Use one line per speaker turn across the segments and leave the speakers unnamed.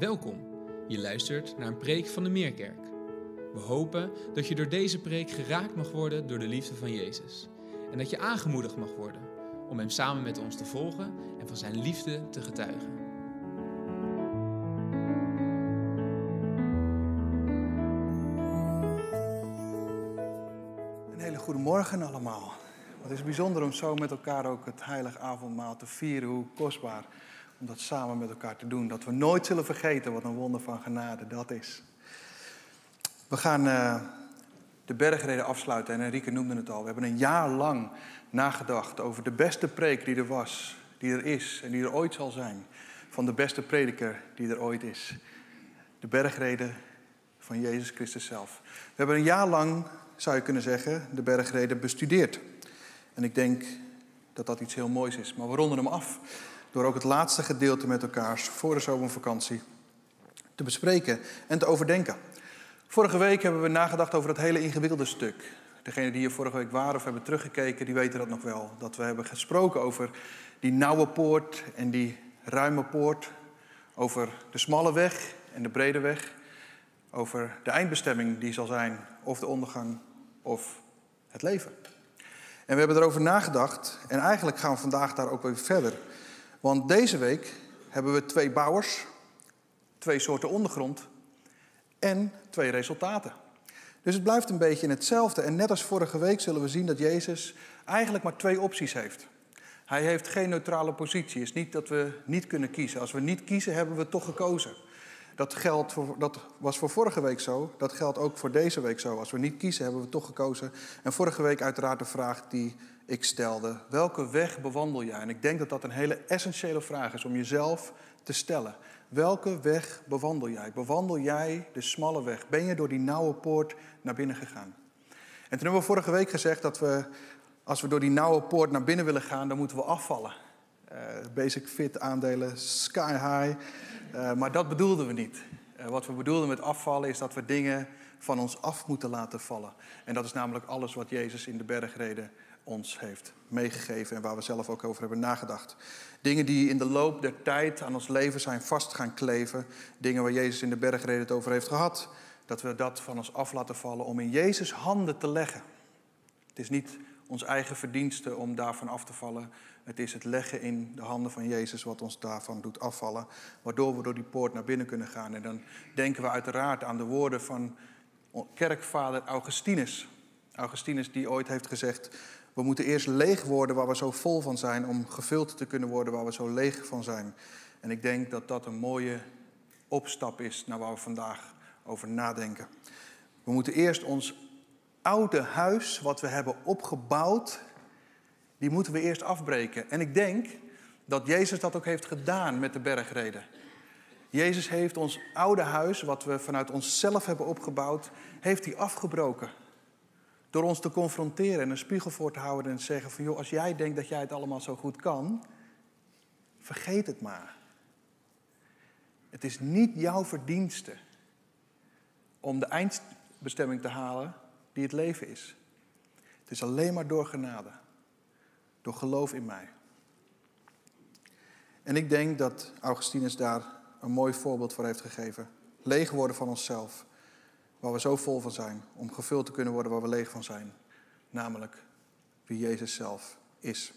Welkom. Je luistert naar een preek van de Meerkerk. We hopen dat je door deze preek geraakt mag worden door de liefde van Jezus. En dat je aangemoedigd mag worden om Hem samen met ons te volgen en van Zijn liefde te getuigen.
Een hele goede morgen allemaal. Het is bijzonder om zo met elkaar ook het heilig avondmaal te vieren. Hoe kostbaar om dat samen met elkaar te doen. Dat we nooit zullen vergeten wat een wonder van genade dat is. We gaan uh, de bergreden afsluiten en Enrique noemde het al. We hebben een jaar lang nagedacht over de beste preek die er was, die er is en die er ooit zal zijn. Van de beste prediker die er ooit is. De bergreden van Jezus Christus zelf. We hebben een jaar lang, zou je kunnen zeggen, de bergreden bestudeerd. En ik denk dat dat iets heel moois is. Maar we ronden hem af door ook het laatste gedeelte met elkaar voor de zomervakantie te bespreken en te overdenken. Vorige week hebben we nagedacht over het hele ingewikkelde stuk. Degenen die hier vorige week waren of hebben teruggekeken, die weten dat nog wel. Dat we hebben gesproken over die nauwe poort en die ruime poort. Over de smalle weg en de brede weg. Over de eindbestemming die zal zijn of de ondergang of het leven. En we hebben erover nagedacht en eigenlijk gaan we vandaag daar ook weer verder. Want deze week hebben we twee bouwers, twee soorten ondergrond en twee resultaten. Dus het blijft een beetje in hetzelfde. En net als vorige week zullen we zien dat Jezus eigenlijk maar twee opties heeft. Hij heeft geen neutrale positie. Het is niet dat we niet kunnen kiezen. Als we niet kiezen, hebben we toch gekozen. Dat, geldt voor, dat was voor vorige week zo. Dat geldt ook voor deze week zo. Als we niet kiezen, hebben we toch gekozen. En vorige week uiteraard de vraag die ik stelde. Welke weg bewandel jij? En ik denk dat dat een hele essentiële vraag is om jezelf te stellen. Welke weg bewandel jij? Bewandel jij de smalle weg? Ben je door die nauwe poort naar binnen gegaan? En toen hebben we vorige week gezegd dat we, als we door die nauwe poort naar binnen willen gaan, dan moeten we afvallen. Uh, basic fit aandelen sky high. Uh, maar dat bedoelden we niet. Uh, wat we bedoelden met afvallen is dat we dingen van ons af moeten laten vallen. En dat is namelijk alles wat Jezus in de bergreden ons heeft meegegeven en waar we zelf ook over hebben nagedacht. Dingen die in de loop der tijd aan ons leven zijn vast gaan kleven. Dingen waar Jezus in de bergreden het over heeft gehad. Dat we dat van ons af laten vallen om in Jezus handen te leggen. Het is niet ons eigen verdienste om daarvan af te vallen. Het is het leggen in de handen van Jezus wat ons daarvan doet afvallen. Waardoor we door die poort naar binnen kunnen gaan. En dan denken we uiteraard aan de woorden van kerkvader Augustinus. Augustinus die ooit heeft gezegd, we moeten eerst leeg worden waar we zo vol van zijn, om gevuld te kunnen worden waar we zo leeg van zijn. En ik denk dat dat een mooie opstap is naar waar we vandaag over nadenken. We moeten eerst ons oude huis, wat we hebben opgebouwd, die moeten we eerst afbreken. En ik denk dat Jezus dat ook heeft gedaan met de bergreden. Jezus heeft ons oude huis, wat we vanuit onszelf hebben opgebouwd, heeft hij afgebroken. Door ons te confronteren en een spiegel voor te houden en te zeggen van joh, als jij denkt dat jij het allemaal zo goed kan, vergeet het maar. Het is niet jouw verdienste om de eindbestemming te halen die het leven is. Het is alleen maar door genade, door geloof in mij. En ik denk dat Augustinus daar een mooi voorbeeld voor heeft gegeven. Leeg worden van onszelf waar we zo vol van zijn, om gevuld te kunnen worden waar we leeg van zijn. Namelijk wie Jezus zelf is.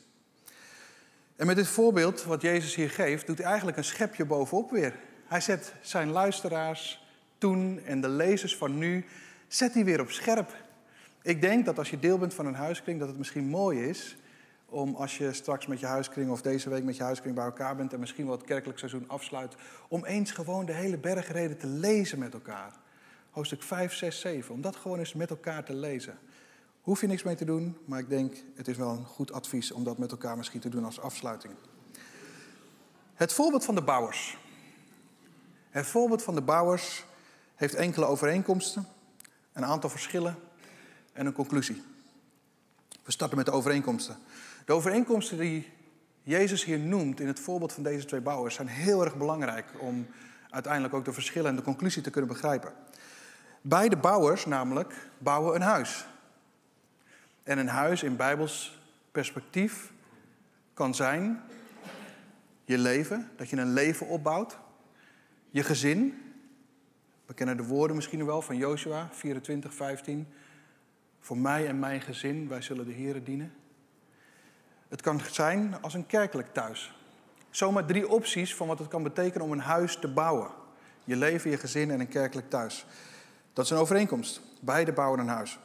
En met dit voorbeeld wat Jezus hier geeft, doet hij eigenlijk een schepje bovenop weer. Hij zet zijn luisteraars toen en de lezers van nu, zet hij weer op scherp. Ik denk dat als je deel bent van een huiskring, dat het misschien mooi is om als je straks met je huiskring of deze week met je huiskring bij elkaar bent en misschien wel het kerkelijk seizoen afsluit, om eens gewoon de hele bergreden te lezen met elkaar hoofdstuk 5, 6, 7. Om dat gewoon eens met elkaar te lezen. Hoef je niks mee te doen, maar ik denk het is wel een goed advies om dat met elkaar misschien te doen als afsluiting. Het voorbeeld van de bouwers. Het voorbeeld van de bouwers heeft enkele overeenkomsten, een aantal verschillen en een conclusie. We starten met de overeenkomsten. De overeenkomsten die Jezus hier noemt in het voorbeeld van deze twee bouwers zijn heel erg belangrijk om uiteindelijk ook de verschillen en de conclusie te kunnen begrijpen. Beide bouwers namelijk bouwen een huis. En een huis in bijbels perspectief kan zijn je leven, dat je een leven opbouwt. Je gezin. We kennen de woorden misschien wel van Joshua 24, 15. Voor mij en mijn gezin, wij zullen de Heeren dienen. Het kan zijn als een kerkelijk thuis. Zomaar drie opties van wat het kan betekenen om een huis te bouwen. Je leven, je gezin en een kerkelijk thuis. Dat is een overeenkomst. Beide bouwen een huis.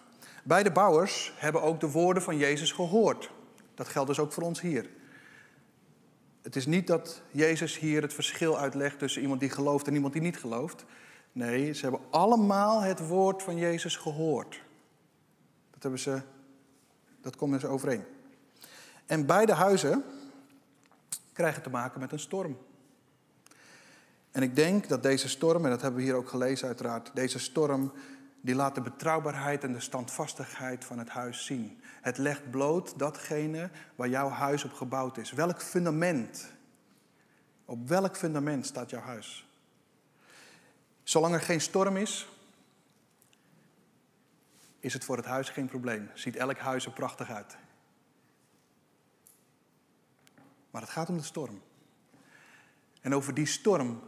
Beide bouwers hebben ook de woorden van Jezus gehoord. Dat geldt dus ook voor ons hier. Het is niet dat Jezus hier het verschil uitlegt tussen iemand die gelooft en iemand die niet gelooft. Nee, ze hebben allemaal het woord van Jezus gehoord. Dat, hebben ze, dat komt dus overeen. En beide huizen krijgen te maken met een storm. En ik denk dat deze storm, en dat hebben we hier ook gelezen uiteraard, deze storm die laat de betrouwbaarheid en de standvastigheid van het huis zien. Het legt bloot datgene waar jouw huis op gebouwd is. Welk fundament? Op welk fundament staat jouw huis? Zolang er geen storm is, is het voor het huis geen probleem. Ziet elk huis er prachtig uit. Maar het gaat om de storm. En over die storm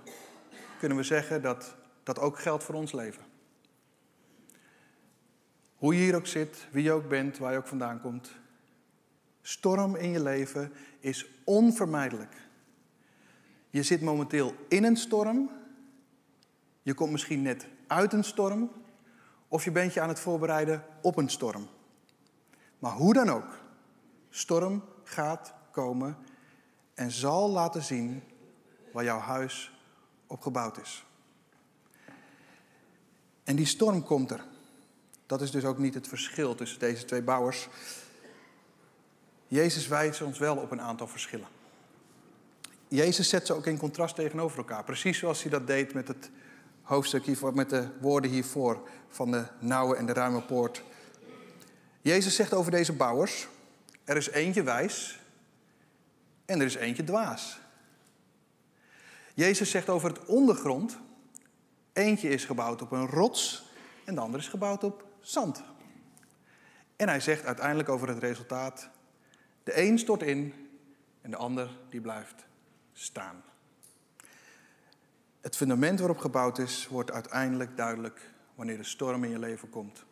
kunnen we zeggen dat dat ook geldt voor ons leven. Hoe je hier ook zit, wie je ook bent, waar je ook vandaan komt. Storm in je leven is onvermijdelijk. Je zit momenteel in een storm. Je komt misschien net uit een storm. Of je bent je aan het voorbereiden op een storm. Maar hoe dan ook, storm gaat komen en zal laten zien waar jouw huis op gebouwd is. En die storm komt er. Dat is dus ook niet het verschil tussen deze twee bouwers. Jezus wijst ons wel op een aantal verschillen. Jezus zet ze ook in contrast tegenover elkaar. Precies zoals hij dat deed met het hoofdstuk hiervoor, met de woorden hiervoor van de nauwe en de ruime poort. Jezus zegt over deze bouwers: er is eentje wijs en er is eentje dwaas. Jezus zegt over het ondergrond: eentje is gebouwd op een rots en de ander is gebouwd op zand. En hij zegt uiteindelijk over het resultaat: de een stort in en de ander die blijft staan. Het fundament waarop gebouwd is, wordt uiteindelijk duidelijk wanneer de storm in je leven komt.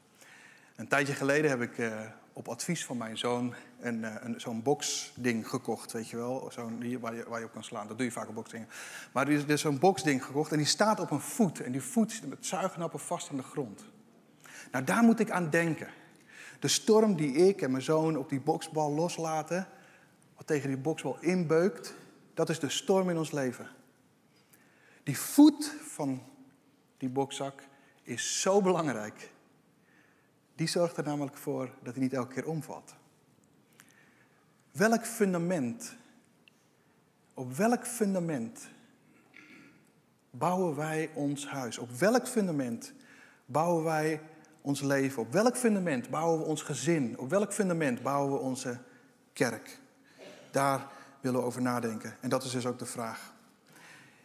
Een tijdje geleden heb ik uh, op advies van mijn zoon een, uh, een, zo'n boxding gekocht, weet je wel. Zo'n waar je, waar je op kan slaan. Dat doe je vaak op boxdingen. Maar er is, er is zo'n boxding gekocht en die staat op een voet. En die voet zit met zuignappen vast aan de grond. Nou, daar moet ik aan denken. De storm die ik en mijn zoon op die boksbal loslaten, wat tegen die boksbal inbeukt, dat is de storm in ons leven. Die voet van die bokzak is zo belangrijk. Die zorgt er namelijk voor dat hij niet elke keer omvalt. Welk fundament, op welk fundament bouwen wij ons huis? Op welk fundament bouwen wij ons leven? Op welk fundament bouwen we ons gezin? Op welk fundament bouwen we onze kerk? Daar willen we over nadenken. En dat is dus ook de vraag.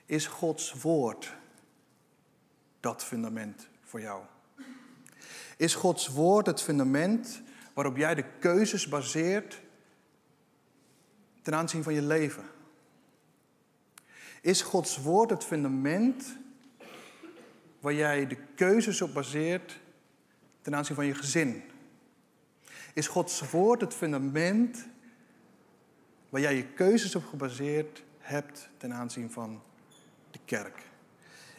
Is Gods woord dat fundament voor jou? Is Gods woord het fundament waarop jij de keuzes baseert ten aanzien van je leven? Is Gods woord het fundament waar jij de keuzes op baseert ten aanzien van je gezin? Is Gods woord het fundament waar jij je keuzes op gebaseerd hebt ten aanzien van kerk?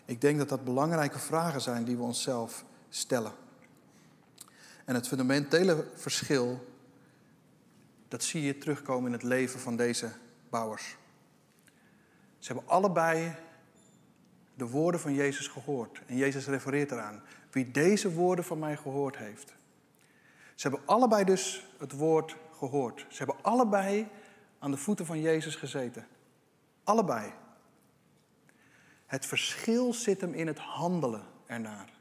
Ik denk dat dat belangrijke vragen zijn die we onszelf stellen. En het fundamentele verschil, dat zie je terugkomen in het leven van deze bouwers. Ze hebben allebei de woorden van Jezus gehoord. En Jezus refereert eraan. Wie deze woorden van mij gehoord heeft. Ze hebben allebei dus het woord gehoord. Ze hebben allebei aan de voeten van Jezus gezeten. Allebei. Het verschil zit hem in het handelen ernaar.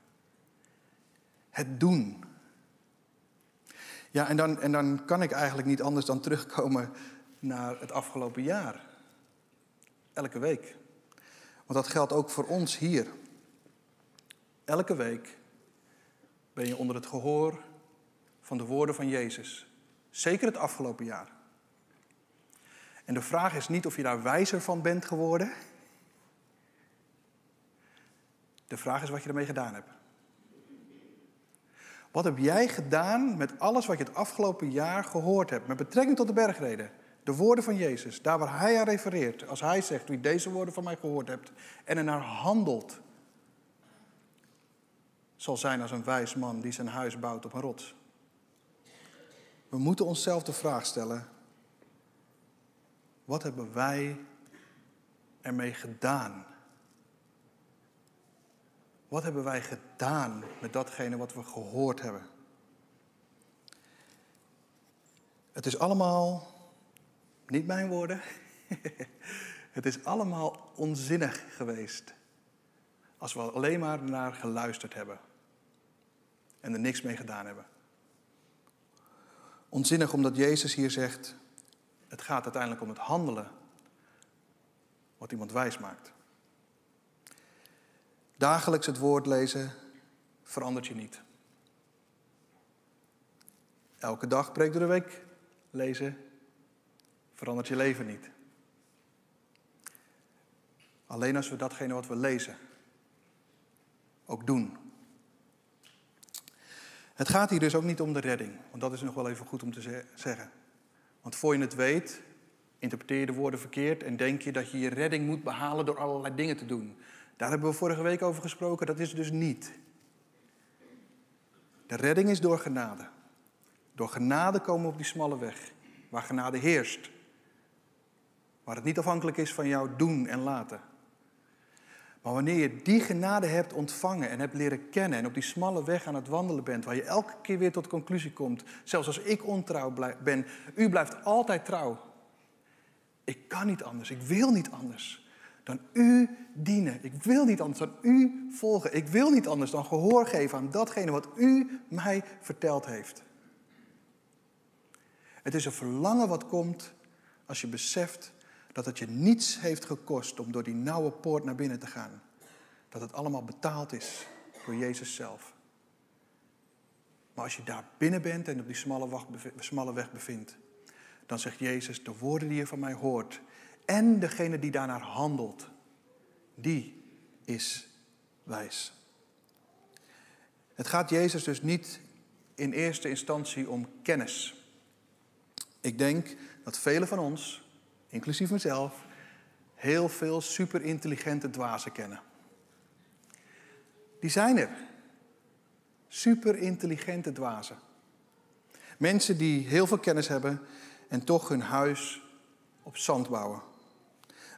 Het doen. Ja, en dan, en dan kan ik eigenlijk niet anders dan terugkomen naar het afgelopen jaar. Elke week. Want dat geldt ook voor ons hier. Elke week ben je onder het gehoor van de woorden van Jezus. Zeker het afgelopen jaar. En de vraag is niet of je daar wijzer van bent geworden. De vraag is wat je ermee gedaan hebt. Wat heb jij gedaan met alles wat je het afgelopen jaar gehoord hebt? Met betrekking tot de bergreden. De woorden van Jezus, daar waar hij aan refereert. Als hij zegt, wie deze woorden van mij gehoord hebt en er naar handelt, zal zijn als een wijs man die zijn huis bouwt op een rots. We moeten onszelf de vraag stellen, wat hebben wij ermee gedaan? Wat hebben wij gedaan met datgene wat we gehoord hebben? Het is allemaal, niet mijn woorden, het is allemaal onzinnig geweest. Als we alleen maar naar geluisterd hebben en er niks mee gedaan hebben. Onzinnig omdat Jezus hier zegt, het gaat uiteindelijk om het handelen wat iemand wijs maakt. Dagelijks het woord lezen verandert je niet. Elke dag preek door de week lezen verandert je leven niet. Alleen als we datgene wat we lezen ook doen. Het gaat hier dus ook niet om de redding, want dat is nog wel even goed om te zeggen. Want voor je het weet, interpreteer je de woorden verkeerd en denk je dat je je redding moet behalen door allerlei dingen te doen. Daar hebben we vorige week over gesproken, dat is dus niet. De redding is door genade. Door genade komen we op die smalle weg, waar genade heerst. Waar het niet afhankelijk is van jouw doen en laten. Maar wanneer je die genade hebt ontvangen en hebt leren kennen en op die smalle weg aan het wandelen bent, waar je elke keer weer tot de conclusie komt, zelfs als ik ontrouw ben, u blijft altijd trouw. Ik kan niet anders, ik wil niet anders dan u dienen. Ik wil niet anders dan u volgen. Ik wil niet anders dan gehoor geven aan datgene wat u mij verteld heeft. Het is een verlangen wat komt als je beseft dat het je niets heeft gekost om door die nauwe poort naar binnen te gaan. Dat het allemaal betaald is door Jezus zelf. Maar als je daar binnen bent en op die smalle weg bevindt, dan zegt Jezus, de woorden die je van mij hoort en degene die daarnaar handelt, die is wijs. Het gaat Jezus dus niet in eerste instantie om kennis. Ik denk dat velen van ons inclusief mezelf, heel veel superintelligente dwazen kennen. Die zijn er. Superintelligente dwazen. Mensen die heel veel kennis hebben en toch hun huis op zand bouwen.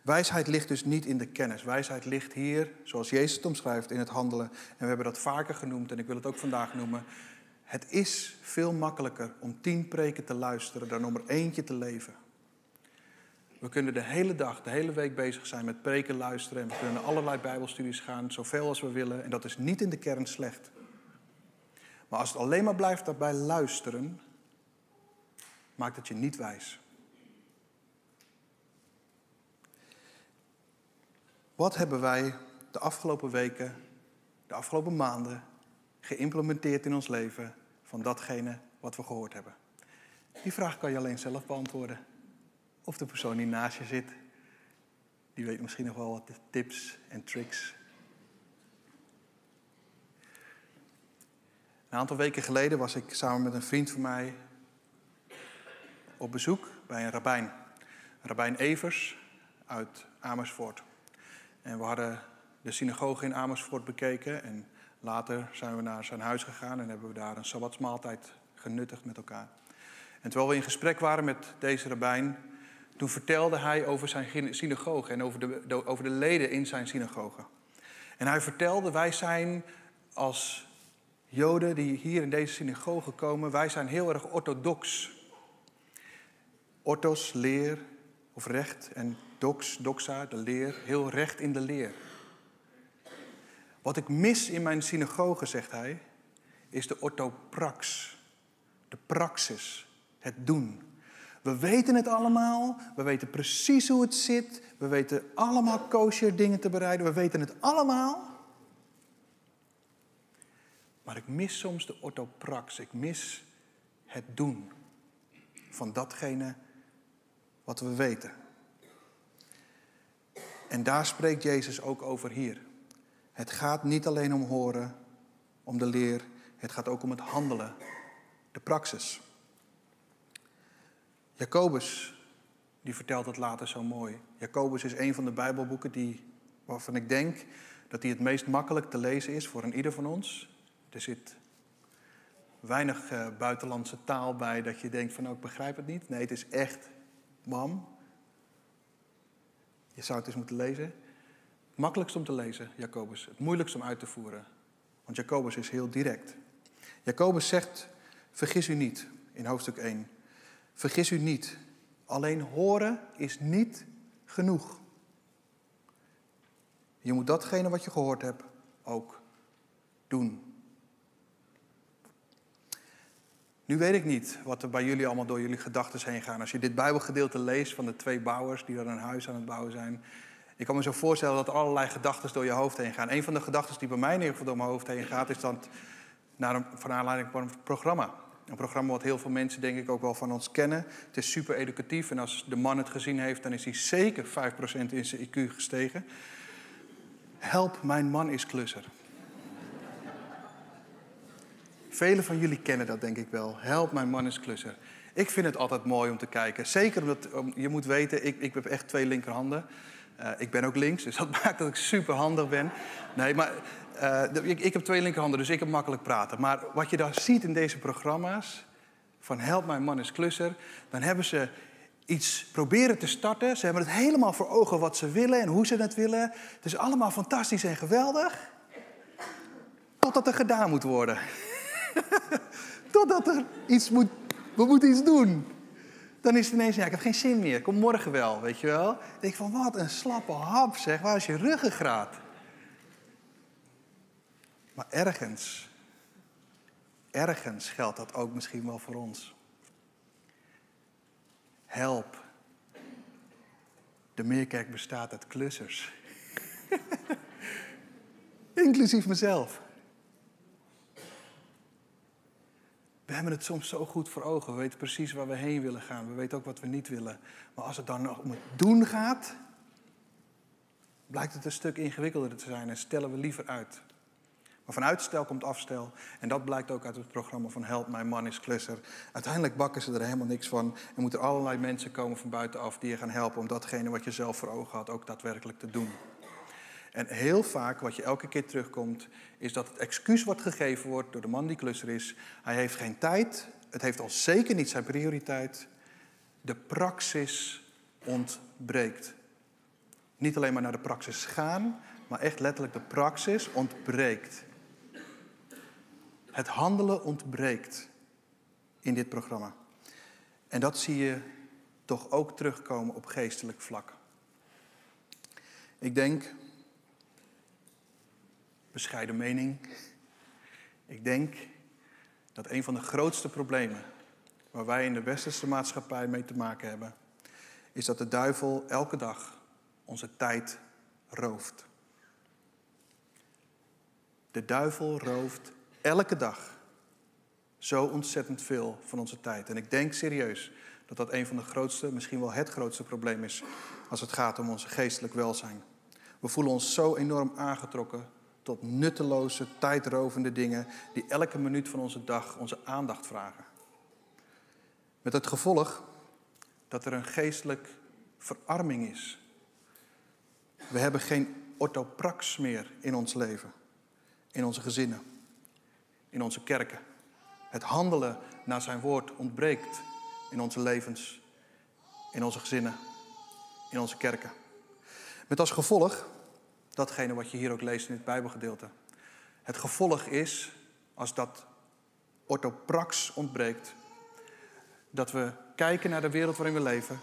Wijsheid ligt dus niet in de kennis. Wijsheid ligt hier, zoals Jezus het omschrijft, in het handelen. En we hebben dat vaker genoemd en ik wil het ook vandaag noemen. Het is veel makkelijker om tien preken te luisteren dan om er eentje te leven. We kunnen de hele dag, de hele week bezig zijn met preken luisteren. En we kunnen allerlei Bijbelstudies gaan, zoveel als we willen. En dat is niet in de kern slecht. Maar als het alleen maar blijft daarbij luisteren, maakt het je niet wijs. Wat hebben wij de afgelopen weken, de afgelopen maanden geïmplementeerd in ons leven van datgene wat we gehoord hebben? Die vraag kan je alleen zelf beantwoorden. Of de persoon die naast je zit, die weet misschien nog wel wat tips en tricks. Een aantal weken geleden was ik samen met een vriend van mij op bezoek bij een rabbijn. Rabbijn Evers uit Amersfoort. En we hadden de synagoge in Amersfoort bekeken. En later zijn we naar zijn huis gegaan en hebben we daar een sabbatsmaaltijd genuttigd met elkaar. En terwijl we in gesprek waren met deze rabbijn, toen vertelde hij over zijn synagoge en over de, over de leden in zijn synagoge. En hij vertelde, wij zijn als Joden die hier in deze synagoge komen, wij zijn heel erg orthodox. Orthos, leer of recht en dox, doxa, de leer, heel recht in de leer. Wat ik mis in mijn synagoge, zegt hij, is de orthoprax, de praxis, het doen. We weten het allemaal. We weten precies hoe het zit. We weten allemaal kosher dingen te bereiden. We weten het allemaal. Maar ik mis soms de orthoprax. Ik mis het doen van datgene wat we weten. En daar spreekt Jezus ook over hier. Het gaat niet alleen om horen, om de leer, het gaat ook om het handelen, de praxis. Jacobus, die vertelt het later zo mooi. Jacobus is een van de Bijbelboeken die, waarvan ik denk dat die het meest makkelijk te lezen is voor een ieder van ons. Er zit weinig uh, buitenlandse taal bij dat je denkt van, oh, ik begrijp het niet. Nee, het is echt, mam, je zou het eens moeten lezen. Makkelijkst om te lezen, Jacobus. Het moeilijkst om uit te voeren. Want Jacobus is heel direct. Jacobus zegt, vergis u niet, in hoofdstuk 1. Vergis u niet, alleen horen is niet genoeg. Je moet datgene wat je gehoord hebt ook doen. Nu weet ik niet wat er bij jullie allemaal door jullie gedachten heen gaan. Als je dit Bijbelgedeelte leest van de twee bouwers die dan een huis aan het bouwen zijn. Ik kan me zo voorstellen dat er allerlei gedachten door je hoofd heen gaan. Een van de gedachten die bij mij in ieder geval door mijn hoofd heen gaat, is dat naar een, van aanleiding van een programma. Een programma wat heel veel mensen denk ik ook wel van ons kennen. Het is super educatief en als de man het gezien heeft, dan is hij zeker 5% in zijn IQ gestegen. Help, mijn man is klusser. Velen van jullie kennen dat denk ik wel. Help, mijn man is klusser. Ik vind het altijd mooi om te kijken. Zeker omdat, je moet weten, ik, ik heb echt twee linkerhanden. Uh, ik ben ook links, dus dat maakt dat ik super handig ben. Nee, maar uh, ik, ik, heb twee linkerhanden, dus ik heb makkelijk praten. Maar wat je daar ziet in deze programma's, van Help, mijn man is klusser... dan hebben ze iets proberen te starten. Ze hebben het helemaal voor ogen wat ze willen en hoe ze het willen. Het is allemaal fantastisch en geweldig. Totdat er gedaan moet worden. Totdat er iets moet, we moeten iets doen. Dan is het ineens, ja, ik heb geen zin meer. Kom morgen wel, weet je wel. Ik denk van, wat een slappe hap zeg. Waar is je ruggengraat? Maar ergens, ergens geldt dat ook misschien wel voor ons. Help. De Meerkerk bestaat uit klussers. Inclusief mezelf. We hebben het soms zo goed voor ogen. We weten precies waar we heen willen gaan. We weten ook wat we niet willen. Maar als het dan nog om het doen gaat, blijkt het een stuk ingewikkelder te zijn en stellen we liever uit. Maar van uitstel komt afstel. En dat blijkt ook uit het programma van Help, mijn man is klusser. Uiteindelijk bakken ze er helemaal niks van. En moeten er allerlei mensen komen van buitenaf die je gaan helpen om datgene wat je zelf voor ogen had ook daadwerkelijk te doen. En heel vaak, wat je elke keer terugkomt, is dat het excuus wat gegeven wordt door de man die klusser is. Hij heeft geen tijd, het heeft al zeker niet zijn prioriteit. De praxis ontbreekt. Niet alleen maar naar de praxis gaan, maar echt letterlijk de praxis ontbreekt. Het handelen ontbreekt in dit programma. En dat zie je toch ook terugkomen op geestelijk vlak. Ik denk bescheiden mening. Ik denk dat een van de grootste problemen waar wij in de westerse maatschappij mee te maken hebben, is dat de duivel elke dag onze tijd rooft. De duivel rooft elke dag zo ontzettend veel van onze tijd. En ik denk serieus dat dat een van de grootste, misschien wel het grootste probleem is als het gaat om ons geestelijk welzijn. We voelen ons zo enorm aangetrokken tot nutteloze, tijdrovende dingen die elke minuut van onze dag onze aandacht vragen. Met het gevolg dat er een geestelijk verarming is. We hebben geen orthoprax meer in ons leven, in onze gezinnen, in onze kerken. Het handelen naar zijn woord ontbreekt in onze levens, in onze gezinnen, in onze kerken. Met als gevolg Datgene wat je hier ook leest in het Bijbelgedeelte. Het gevolg is, als dat orthoprax ontbreekt, dat we kijken naar de wereld waarin we leven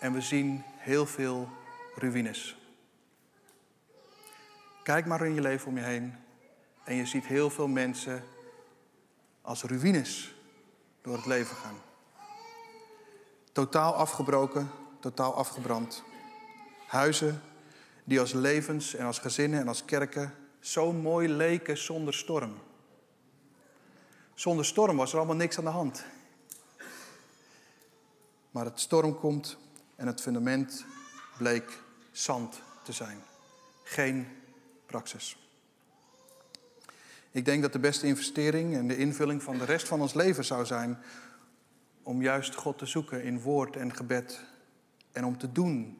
en we zien heel veel ruïnes. Kijk maar in je leven om je heen en je ziet heel veel mensen als ruïnes door het leven gaan. Totaal afgebroken, totaal afgebrand. Huizen die als levens en als gezinnen en als kerken zo mooi leken zonder storm. Zonder storm was er allemaal niks aan de hand. Maar het storm komt en het fundament bleek zand te zijn. Geen praxis. Ik denk dat de beste investering en de invulling van de rest van ons leven zou zijn om juist God te zoeken in woord en gebed en om te doen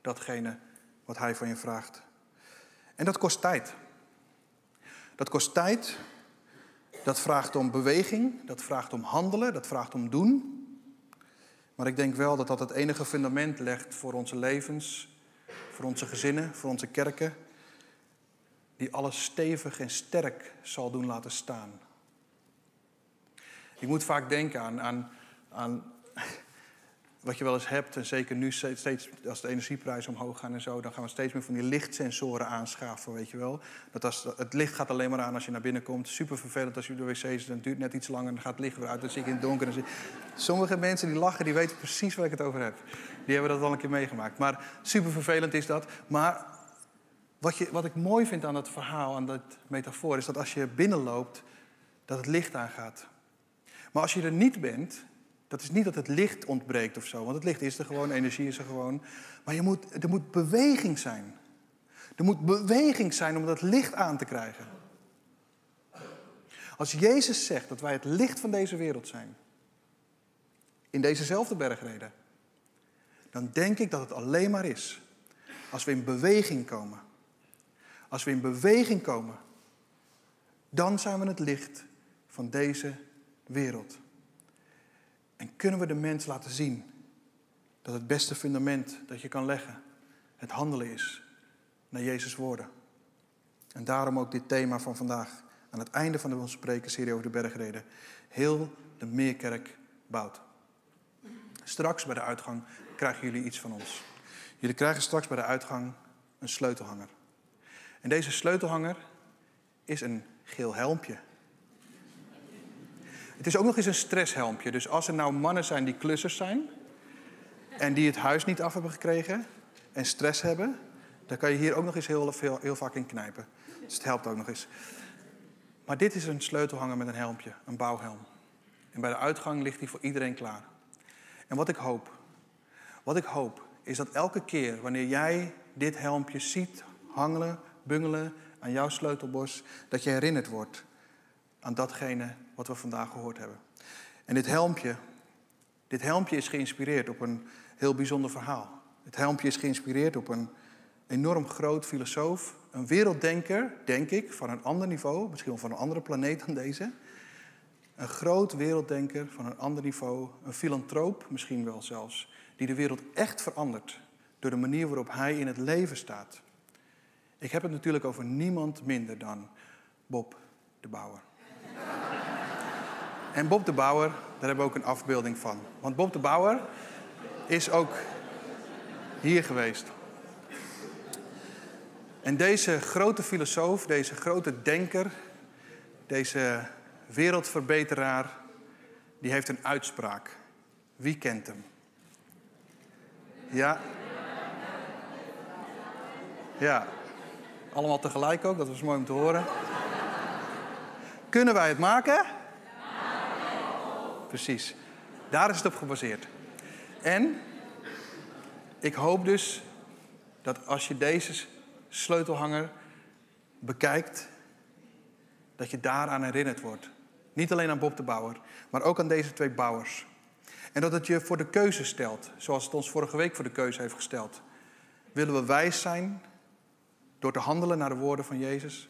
datgene wat Hij van je vraagt. En dat kost tijd. Dat kost tijd, dat vraagt om beweging, dat vraagt om handelen, dat vraagt om doen. Maar ik denk wel dat dat het enige fundament legt voor onze levens, voor onze gezinnen, voor onze kerken, die alles stevig en sterk zal doen laten staan. Ik moet vaak denken aan, aan, aan wat je wel eens hebt, en zeker nu steeds als de energieprijzen omhoog gaan en zo, dan gaan we steeds meer van die lichtsensoren aanschaffen, weet je wel. Dat als, het licht gaat alleen maar aan als je naar binnen komt. Super vervelend als je door de wc zit, dan duurt net iets langer en dan gaat het licht weer uit, dan zie ik in het donker. Zie... Sommige mensen die lachen, die weten precies waar ik het over heb. Die hebben dat al een keer meegemaakt. Maar super vervelend is dat. Maar wat, je, wat ik mooi vind aan dat verhaal, aan dat metafoor, is dat als je binnenloopt, dat het licht aangaat. Maar als je er niet bent, dat is niet dat het licht ontbreekt of zo, want het licht is er gewoon, energie is er gewoon. Maar je moet, er moet beweging zijn. Er moet beweging zijn om dat licht aan te krijgen. Als Jezus zegt dat wij het licht van deze wereld zijn, in dezezelfde bergreden, dan denk ik dat het alleen maar is als we in beweging komen. Als we in beweging komen, dan zijn we het licht van deze wereld. En kunnen we de mens laten zien dat het beste fundament dat je kan leggen het handelen is naar Jezus woorden. En daarom ook dit thema van vandaag, aan het einde van onze serie over de bergreden. Heel de Meerkerk bouwt. Straks bij de uitgang krijgen jullie iets van ons. Jullie krijgen straks bij de uitgang een sleutelhanger. En deze sleutelhanger is een geel helmpje. Het is ook nog eens een stresshelmpje. Dus als er nou mannen zijn die klussers zijn en die het huis niet af hebben gekregen en stress hebben, dan kan je hier ook nog eens heel, veel, heel vaak in knijpen. Dus het helpt ook nog eens. Maar dit is een sleutelhanger met een helmpje, een bouwhelm. En bij de uitgang ligt die voor iedereen klaar. En wat ik hoop, wat ik hoop, is dat elke keer wanneer jij dit helmpje ziet hangelen, bungelen aan jouw sleutelbos, dat je herinnerd wordt aan datgene wat we vandaag gehoord hebben. En dit helmpje, dit helmpje is geïnspireerd op een heel bijzonder verhaal. Het helmpje is geïnspireerd op een enorm groot filosoof, een werelddenker, denk ik, van een ander niveau, misschien van een andere planeet dan deze. Een groot werelddenker van een ander niveau, een filantroop misschien wel zelfs, die de wereld echt verandert door de manier waarop hij in het leven staat. Ik heb het natuurlijk over niemand minder dan Bob de Bouwer. En Bob de Bouwer, daar hebben we ook een afbeelding van. Want Bob de Bouwer is ook hier geweest. En deze grote filosoof, deze grote denker, deze wereldverbeteraar, die heeft een uitspraak. Wie kent hem? Ja. Ja. Allemaal tegelijk ook, dat was mooi om te horen. Kunnen wij het maken? Precies. Daar is het op gebaseerd. En ik hoop dus dat als je deze sleutelhanger bekijkt, dat je daaraan herinnerd wordt. Niet alleen aan Bob de Bouwer, maar ook aan deze twee bouwers. En dat het je voor de keuze stelt, zoals het ons vorige week voor de keuze heeft gesteld. Willen we wijs zijn door te handelen naar de woorden van Jezus?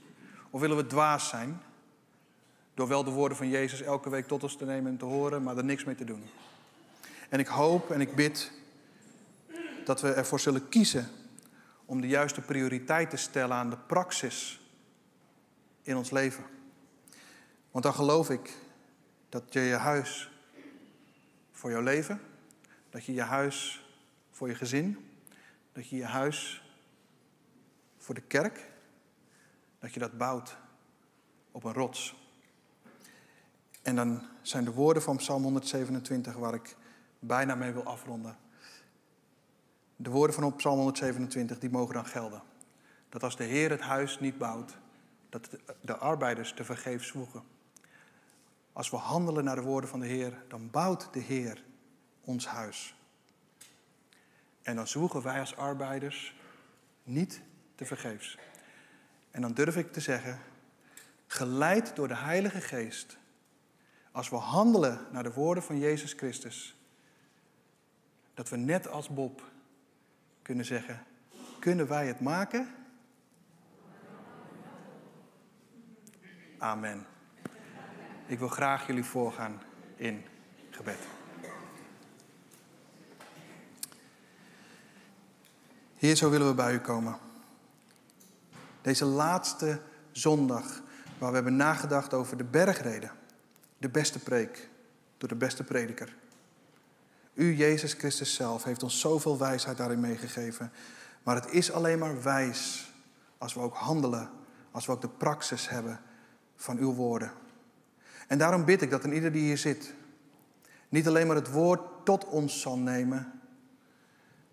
Of willen we dwaas zijn door wel de woorden van Jezus elke week tot ons te nemen en te horen, maar er niks mee te doen? En ik hoop en ik bid dat we ervoor zullen kiezen om de juiste prioriteit te stellen aan de praxis in ons leven. Want dan geloof ik dat je je huis voor jouw leven, dat je je huis voor je gezin, dat je je huis voor de kerk, dat je dat bouwt op een rots. En dan zijn de woorden van Psalm 127 waar ik bijna mee wil afronden. De woorden van Psalm 127 die mogen dan gelden. Dat als de Heer het huis niet bouwt, dat de arbeiders te vergeefs zwoegen. Als we handelen naar de woorden van de Heer, dan bouwt de Heer ons huis. En dan zwoegen wij als arbeiders niet te vergeefs. En dan durf ik te zeggen, geleid door de Heilige Geest, als we handelen naar de woorden van Jezus Christus, dat we net als Bob kunnen zeggen, kunnen wij het maken? Amen. Ik wil graag jullie voorgaan in gebed. Heer, zo willen we bij u komen. Deze laatste zondag, waar we hebben nagedacht over de bergreden. De beste preek, door de beste prediker. U, Jezus Christus zelf, heeft ons zoveel wijsheid daarin meegegeven. Maar het is alleen maar wijs als we ook handelen, als we ook de praxis hebben van uw woorden. En daarom bid ik dat een ieder die hier zit, niet alleen maar het woord tot ons zal nemen,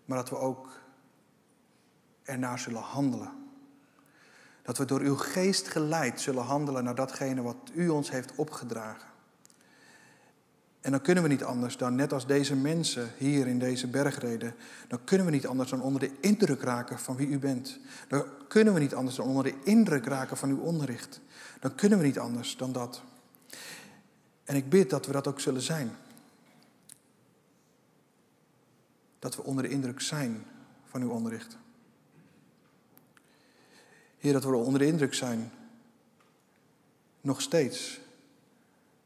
maar dat we ook ernaar zullen handelen. Dat we door uw geest geleid zullen handelen naar datgene wat u ons heeft opgedragen. En dan kunnen we niet anders dan, net als deze mensen hier in deze bergreden, dan kunnen we niet anders dan onder de indruk raken van wie u bent. Dan kunnen we niet anders dan onder de indruk raken van uw onderricht. Dan kunnen we niet anders dan dat. En ik bid dat we dat ook zullen zijn. Dat we onder de indruk zijn van uw onderricht. Heer, dat we onder de indruk zijn. Nog steeds.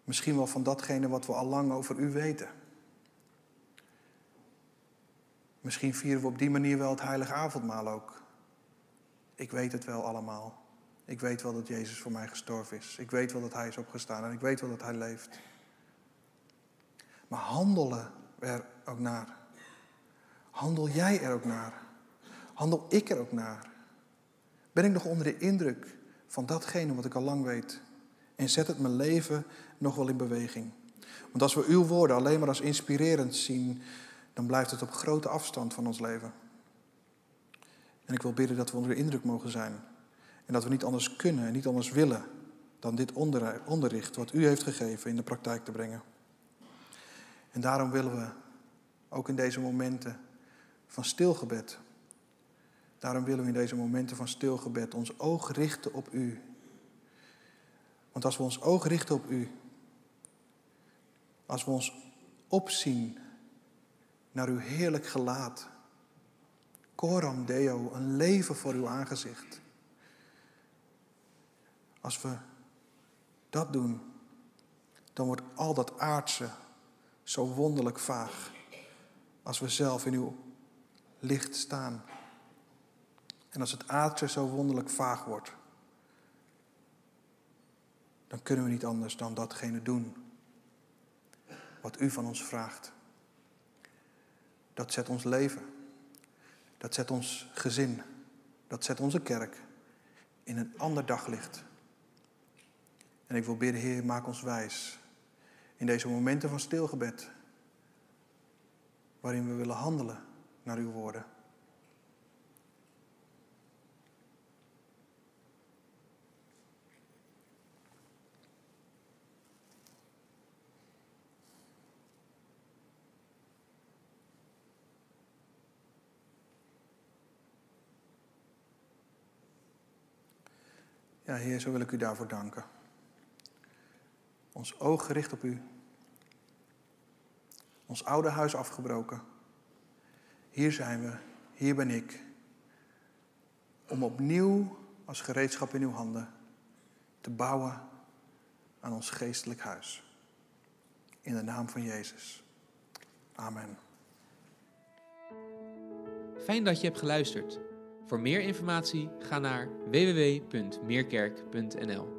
Misschien wel van datgene wat we al lang over u weten. Misschien vieren we op die manier wel het heilige avondmaal ook. Ik weet het wel allemaal. Ik weet wel dat Jezus voor mij gestorven is. Ik weet wel dat Hij is opgestaan en ik weet wel dat Hij leeft. Maar handelen er ook naar? Handel jij er ook naar? Handel ik er ook naar? Ben ik nog onder de indruk van datgene wat ik al lang weet? En zet het mijn leven nog wel in beweging? Want als we uw woorden alleen maar als inspirerend zien, dan blijft het op grote afstand van ons leven. En ik wil bidden dat we onder de indruk mogen zijn. En dat we niet anders kunnen en niet anders willen dan dit onderricht wat u heeft gegeven in de praktijk te brengen. En daarom willen we ook in deze momenten van stilgebed, daarom willen we in deze momenten van stilgebed ons oog richten op u. Want als we ons oog richten op u, als we ons opzien naar uw heerlijk gelaat, coram deo, een leven voor uw aangezicht. Als we dat doen, dan wordt al dat aardse zo wonderlijk vaag. Als we zelf in uw licht staan. En als het aardse zo wonderlijk vaag wordt, dan kunnen we niet anders dan datgene doen wat u van ons vraagt. Dat zet ons leven, dat zet ons gezin, dat zet onze kerk in een ander daglicht. En ik wil bidden, Heer, maak ons wijs in deze momenten van stilgebed, waarin we willen handelen naar uw woorden. Ja, Heer, zo wil ik u daarvoor danken. Ons oog gericht op u. Ons oude huis afgebroken. Hier zijn we, hier ben ik. Om opnieuw als gereedschap in uw handen te bouwen aan ons geestelijk huis. In de naam van Jezus. Amen.
Fijn dat je hebt geluisterd. Voor meer informatie ga naar www.meerkerk.nl.